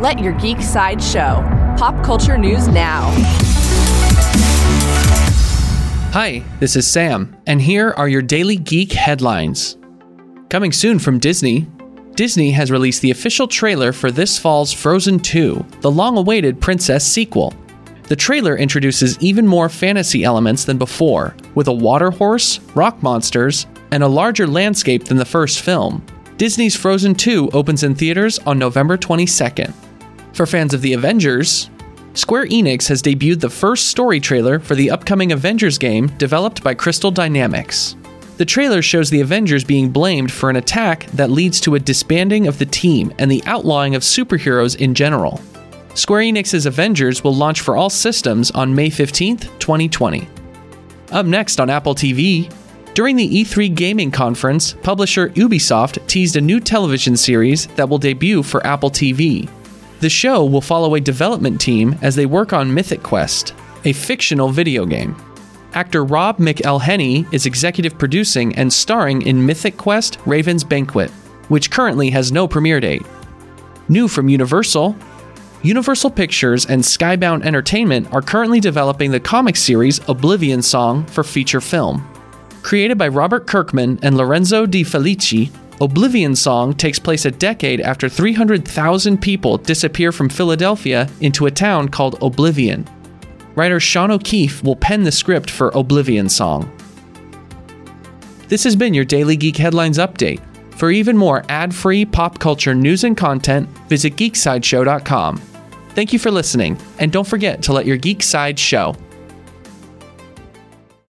Let your geek side show. Pop culture news now. Hi, this is Sam, and here are your daily geek headlines. Coming soon from Disney, Disney has released the official trailer for this fall's Frozen 2, the long awaited princess sequel. The trailer introduces even more fantasy elements than before, with a water horse, rock monsters, and a larger landscape than the first film. Disney's Frozen 2 opens in theaters on November 22nd. For fans of the Avengers, Square Enix has debuted the first story trailer for the upcoming Avengers game developed by Crystal Dynamics. The trailer shows the Avengers being blamed for an attack that leads to a disbanding of the team and the outlawing of superheroes in general. Square Enix's Avengers will launch for all systems on May 15th, 2020. Up next on Apple TV, during the E3 gaming conference, publisher Ubisoft teased a new television series that will debut for Apple TV. The show will follow a development team as they work on Mythic Quest, a fictional video game. Actor Rob McElhenney is executive producing and starring in Mythic Quest Raven's Banquet, which currently has no premiere date. New from Universal, Universal Pictures and Skybound Entertainment are currently developing the comic series Oblivion Song for feature film. Created by Robert Kirkman and Lorenzo De Felici, Oblivion Song takes place a decade after 300,000 people disappear from Philadelphia into a town called Oblivion. Writer Sean O'Keefe will pen the script for Oblivion Song. This has been your Daily Geek Headlines Update. For even more ad free pop culture news and content, visit geeksideshow.com. Thank you for listening, and don't forget to let your geek side show.